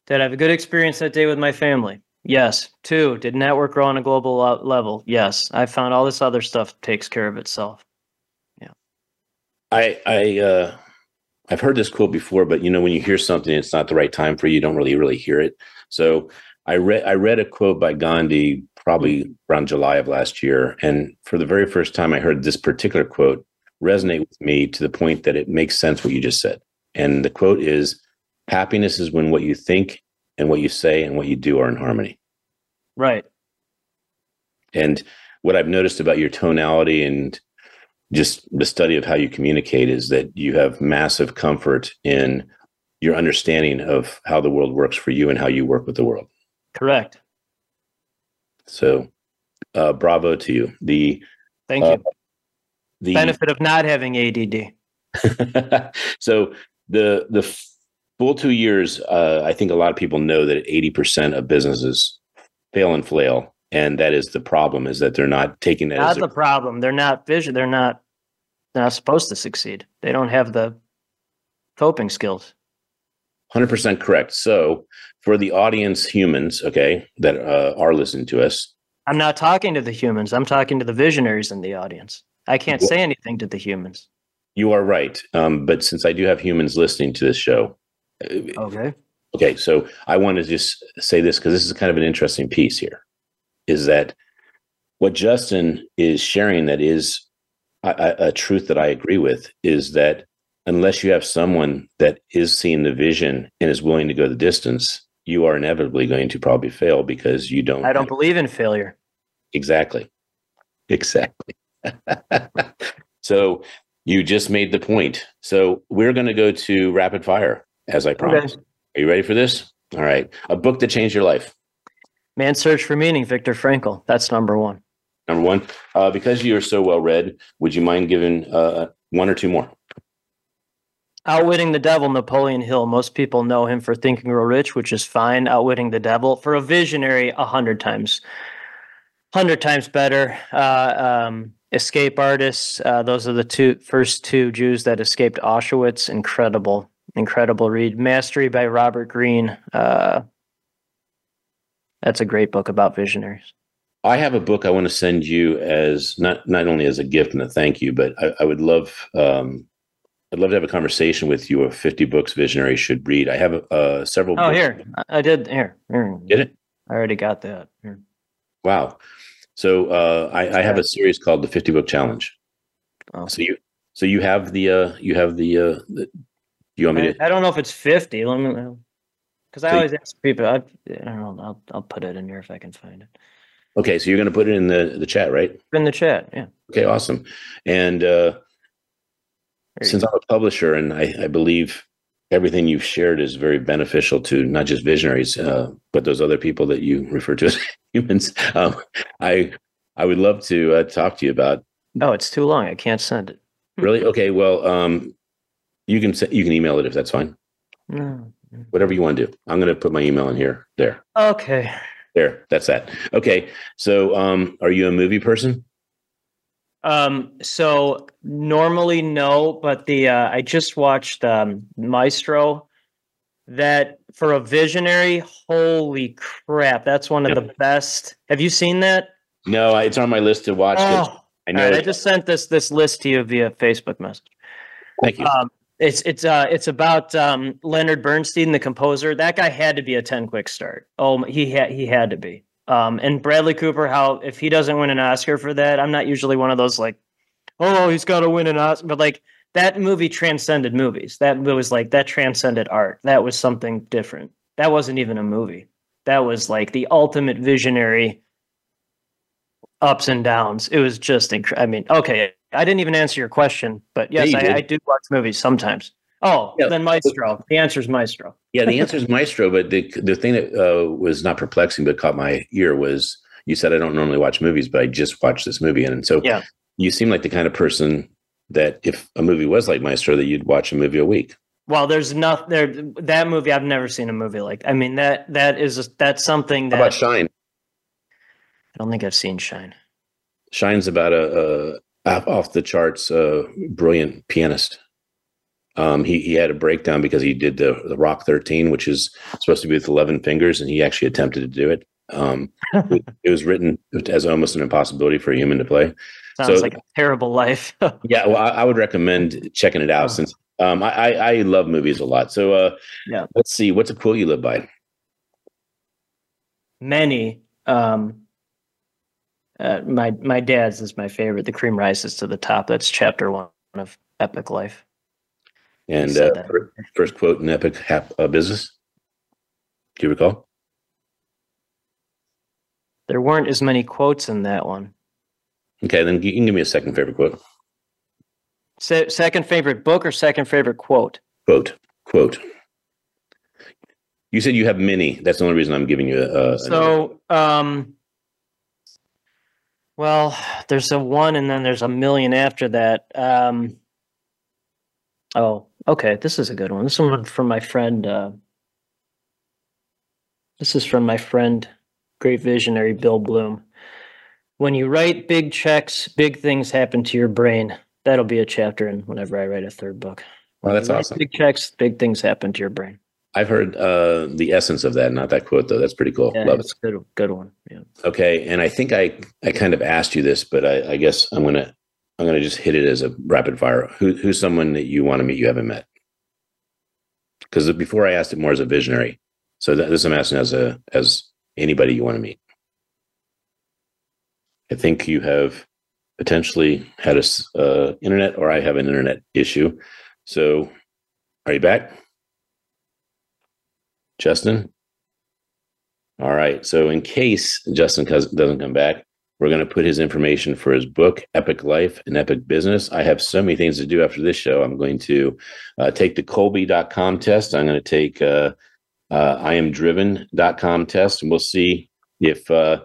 did I have a good experience that day with my family? Yes. Two, did network grow on a global level? Yes. I found all this other stuff takes care of itself. Yeah. I, I, uh, I've heard this quote before, but you know, when you hear something, it's not the right time for you. You don't really, really hear it. So I read, I read a quote by Gandhi probably around July of last year. And for the very first time, I heard this particular quote resonate with me to the point that it makes sense what you just said. And the quote is happiness is when what you think and what you say and what you do are in harmony. Right. And what I've noticed about your tonality and just the study of how you communicate is that you have massive comfort in your understanding of how the world works for you and how you work with the world. Correct. So, uh, bravo to you. The thank you. Uh, the benefit of not having ADD. so the the full two years, uh, I think a lot of people know that eighty percent of businesses fail and flail, and that is the problem. Is that they're not taking that. Not the problem. They're not vision. They're not. They're not supposed to succeed. They don't have the coping skills. 100% correct. So, for the audience humans, okay, that uh, are listening to us, I'm not talking to the humans. I'm talking to the visionaries in the audience. I can't say anything to the humans. You are right. Um, but since I do have humans listening to this show, okay. Okay, so I want to just say this because this is kind of an interesting piece here. Is that what Justin is sharing that is a, a truth that I agree with is that unless you have someone that is seeing the vision and is willing to go the distance, you are inevitably going to probably fail because you don't. I don't believe in failure. Exactly. Exactly. so you just made the point. So we're going to go to rapid fire, as I promised. Okay. Are you ready for this? All right. A book that changed your life. Man's Search for Meaning, Viktor Frankl. That's number one. Number one. Uh, because you are so well read, would you mind giving uh, one or two more? Outwitting the Devil, Napoleon Hill. Most people know him for Think and Grow Rich, which is fine. Outwitting the Devil for a visionary, a hundred times, hundred times better. Uh, um, Escape Artists. Uh, those are the two first two Jews that escaped Auschwitz. Incredible, incredible read. Mastery by Robert Greene. Uh, that's a great book about visionaries. I have a book I want to send you as not not only as a gift and a thank you, but I, I would love um, I'd love to have a conversation with you of 50 books visionaries should read. I have uh, several. Oh, books. here. I did. Here. here. Did it? I already got that. Here. Wow. So uh, I, I, have a series called the 50 book challenge. Oh. So you, so you have the, uh, you have the, uh, the you want me to? I don't know if it's 50. Let me, because I so always ask people, I, I don't know. I'll, I'll put it in here if I can find it. Okay. So you're going to put it in the, the chat, right? In the chat. Yeah. Okay. Awesome. And, uh, since I'm a publisher and I, I, believe everything you've shared is very beneficial to not just visionaries, uh, but those other people that you refer to as humans, um, I I would love to uh, talk to you about. Oh, it's too long. I can't send it. Really? Okay. Well, um, you can you can email it if that's fine. No. Whatever you want to do. I'm going to put my email in here. There. Okay. There. That's that. Okay. So, um, are you a movie person? Um, so normally no, but the uh, I just watched um, Maestro. That for a visionary, holy crap! That's one of the best. Have you seen that? No, it's on my list to watch. Oh, I know. Right, I just sent this this list to you via Facebook message. Thank you. Um, It's it's uh it's about um Leonard Bernstein, the composer. That guy had to be a ten quick start. Oh, he had he had to be. Um, and Bradley Cooper, how if he doesn't win an Oscar for that, I'm not usually one of those like, oh, he's got to win an Oscar, but like that movie transcended movies. That was like that transcended art. That was something different. That wasn't even a movie. That was like the ultimate visionary ups and downs. It was just incredible. I mean, okay, I didn't even answer your question, but yes, Yeah, I. I do watch movies sometimes. Oh, Yeah. then Maestro. The answer is Maestro. Yeah, the answer is Maestro. But the the thing that uh, was not perplexing but caught my ear was you said I don't normally watch movies, but I just watched this movie, and so Yeah. you seem like the kind of person that if a movie was like Maestro, that you'd watch a movie a week. Well, there's nothing there that movie. I've never seen a movie like. I mean that that is that's something How about Shine? I don't think I've seen Shine. Shine's about a, a off- the charts, uh, brilliant pianist. Um, he he had a breakdown because he did the the Rock 13, which is supposed to be with 11 fingers, and he actually attempted to do it. Um, it, it was written as almost an impossibility for a human to play. Sounds So- like a terrible life. Yeah, well, I, I would recommend checking it out Oh. since um, I, I I love movies a lot. So uh, Yeah. let's see, what's a quote you live by? Many. Um, uh, my my dad's is my favorite. The cream rises to the top. That's chapter one of Epic Life. And uh, first quote in Epic hap- uh, Business. Do you recall? There weren't as many quotes in that one. Okay, then you can give me a second favorite quote. Se- second favorite book or second favorite quote? Quote, quote. You said you have many. That's the only reason I'm giving you a. a So, um, well, there's a one, and then there's a million after that. Um, oh, okay. This is a good one. This one from my friend. Uh, this is from my friend, great visionary Bill Bloom. When you write big checks, big things happen to your brain. That'll be a chapter in whenever I write a third book. Well, that's awesome. Big checks, big things happen to your brain. I've heard uh, the essence of that, not that quote though. That's pretty cool. Yeah, Love it's a good, good one. Yeah. Okay, and I think I I kind of asked you this, but I, I guess I'm gonna I'm gonna just hit it as a rapid fire. Who who's someone that you want to meet you haven't met? Because before I asked it more as a visionary, so that, this I'm asking as a as anybody you want to meet. I think you have potentially had a uh, internet, or I have an internet issue. So, are you back, Justin? All right. So, in case Justin doesn't come back, we're going to put his information for his book, Epic Life and Epic Business. I have so many things to do after this show. I'm going to uh, take the Kolbe.com test. I'm going to take uh, uh, IamDriven.com test, and we'll see if uh,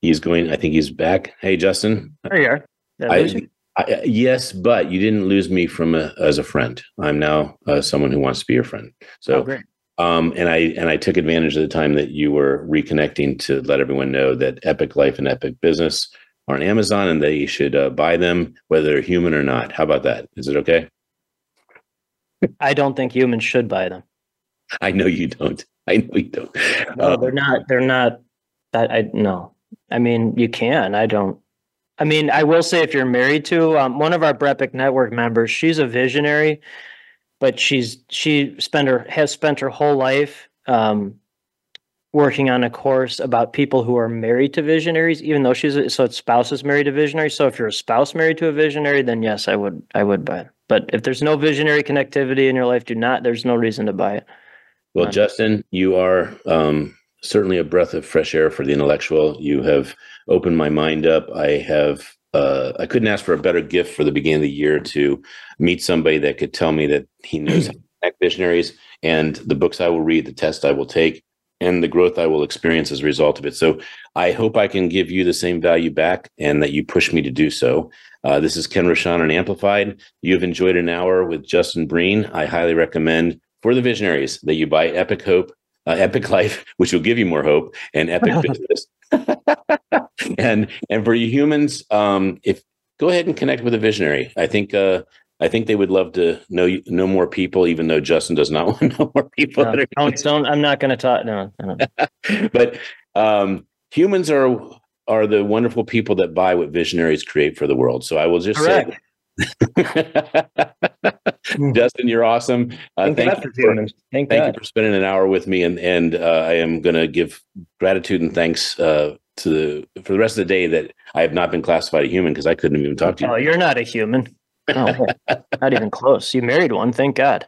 he's going. I think he's back. Hey, Justin. There you are. I I. I, yes, but you didn't lose me from a, as a friend. I'm now uh, someone who wants to be your friend. So, Oh, great. Um, and I and I took advantage of the time that you were reconnecting to let everyone know that Epic Life and Epic Business are on Amazon and they should uh, buy them whether they're human or not. How about that? Is it okay? I don't think humans should buy them. I know you don't. I know you don't. No, Uh, they're not. They're not. I, I no. I mean, you can. I don't. I mean, I will say if you're married to um, one of our Brepic Network members, she's a visionary, but she's she spent her has spent her whole life um, working on a course about people who are married to visionaries. Even though she's a, so it's spouses married to visionaries. So if you're a spouse married to a visionary, then yes, I would I would buy it. But if there's no visionary connectivity in your life, do not. There's no reason to buy it. Well, Right. Justin, you are um, certainly a breath of fresh air for the intellectual. You have opened my mind up. I have. Uh, I couldn't ask for a better gift for the beginning of the year to meet somebody that could tell me that he knows how to connect visionaries and the books I will read, the test I will take, and the growth I will experience as a result of it. So I hope I can give you the same value back and that you push me to do so. Uh, this is Ken Rochon on Amplified. You have enjoyed an hour with Justin Breen. I highly recommend for the visionaries that you buy Epic Hope, uh, Epic Life, which will give you more hope, and Epic Business. and and for you humans, um, if go ahead and connect with a visionary. I think uh, I think they would love to know you, know more people, even though Justin does not want to know more people. No, that are don't, don't, I'm not going to talk. No, but um, humans are are the wonderful people that buy what visionaries create for the world. So I will just say Justin, you're awesome. Uh, Thank, thank you for. Thank, thank you for spending an hour with me, and and uh, I am going to give gratitude and thanks uh, to the for the rest of the day that I have not been classified a human because I couldn't even talk to you. Oh, you're not a human. No, not even close. You married one. Thank God.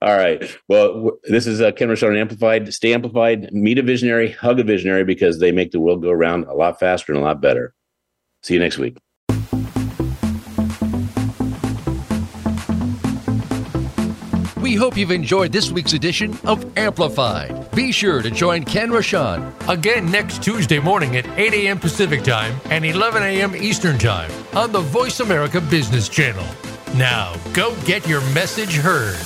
All right. Well, w- this is uh, Ken Rochon Amplified. Stay amplified. Meet a visionary. Hug a visionary because they make the world go around a lot faster and a lot better. See you next week. Hope you've enjoyed this week's edition of Amplified. Be sure to join Ken Rochon Again next Tuesday morning at 8 a.m. Pacific Time and 11 a.m. Eastern Time on the Voice America Business Channel. Now, go get your message heard.